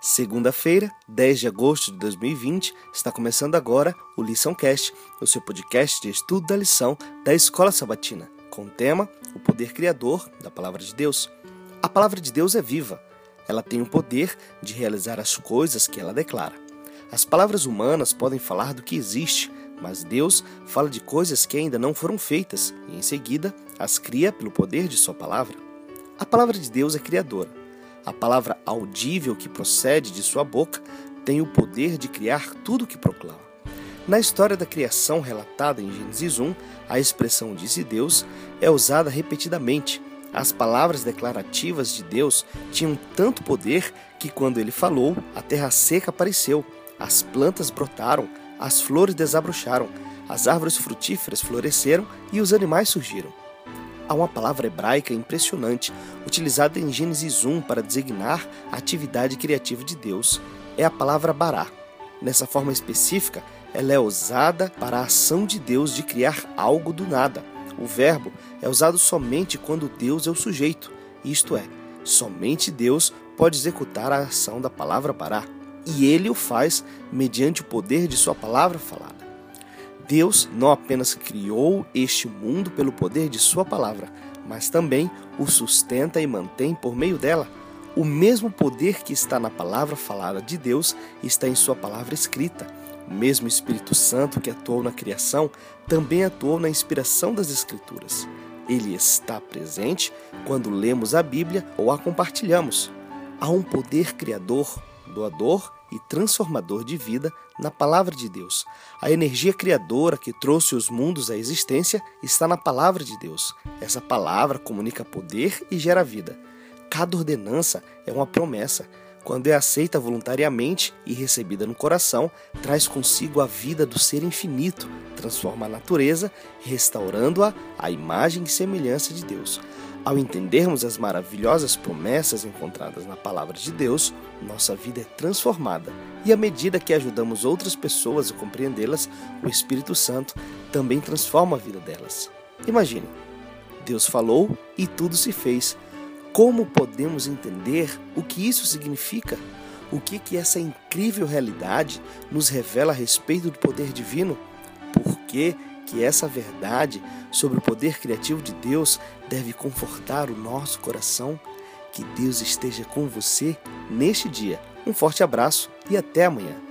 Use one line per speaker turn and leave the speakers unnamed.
Segunda-feira, 10 de agosto de 2020, está começando agora o Lição Cast, o seu podcast de estudo da lição da Escola Sabatina, com o tema O Poder Criador da Palavra de Deus. A Palavra de Deus é viva. Ela tem o poder de realizar as coisas que ela declara. As palavras humanas podem falar do que existe, mas Deus fala de coisas que ainda não foram feitas e, em seguida, as cria pelo poder de Sua palavra. A palavra de Deus é criadora a palavra audível que procede de sua boca tem o poder de criar tudo o que proclama. Na história da criação relatada em Gênesis 1, a expressão disse Deus é usada repetidamente. As palavras declarativas de Deus tinham tanto poder que, quando ele falou, a terra seca apareceu, as plantas brotaram, as flores desabrocharam, as árvores frutíferas floresceram e os animais surgiram. Há uma palavra hebraica impressionante, utilizada em Gênesis 1 para designar a atividade criativa de Deus. É a palavra bará. Nessa forma específica, ela é usada para a ação de Deus de criar algo do nada. O verbo é usado somente quando Deus é o sujeito, isto é, somente Deus pode executar a ação da palavra bará, e ele o faz mediante o poder de sua palavra falada. Deus não apenas criou este mundo pelo poder de Sua palavra, mas também o sustenta e mantém por meio dela. O mesmo poder que está na palavra falada de Deus está em Sua palavra escrita. O mesmo Espírito Santo que atuou na criação também atuou na inspiração das Escrituras. Ele está presente quando lemos a Bíblia ou a compartilhamos. Há um poder criador, doador e transformador de vida na palavra de Deus. A energia criadora que trouxe os mundos à existência está na palavra de Deus. Essa palavra comunica poder e gera vida. Cada ordenança é uma promessa. Quando é aceita voluntariamente e recebida no coração, traz consigo a vida do ser infinito, transforma a natureza, restaurando-a à imagem e semelhança de Deus. Ao entendermos as maravilhosas promessas encontradas na palavra de Deus, nossa vida é transformada. E à medida que ajudamos outras pessoas a compreendê-las, o Espírito Santo também transforma a vida delas. Imagine, Deus falou e tudo se fez. Como podemos entender o que isso significa? O que que essa incrível realidade nos revela a respeito do poder divino? Por que que essa verdade sobre o poder criativo de Deus deve confortar o nosso coração. Que Deus esteja com você neste dia. Um forte abraço e até amanhã.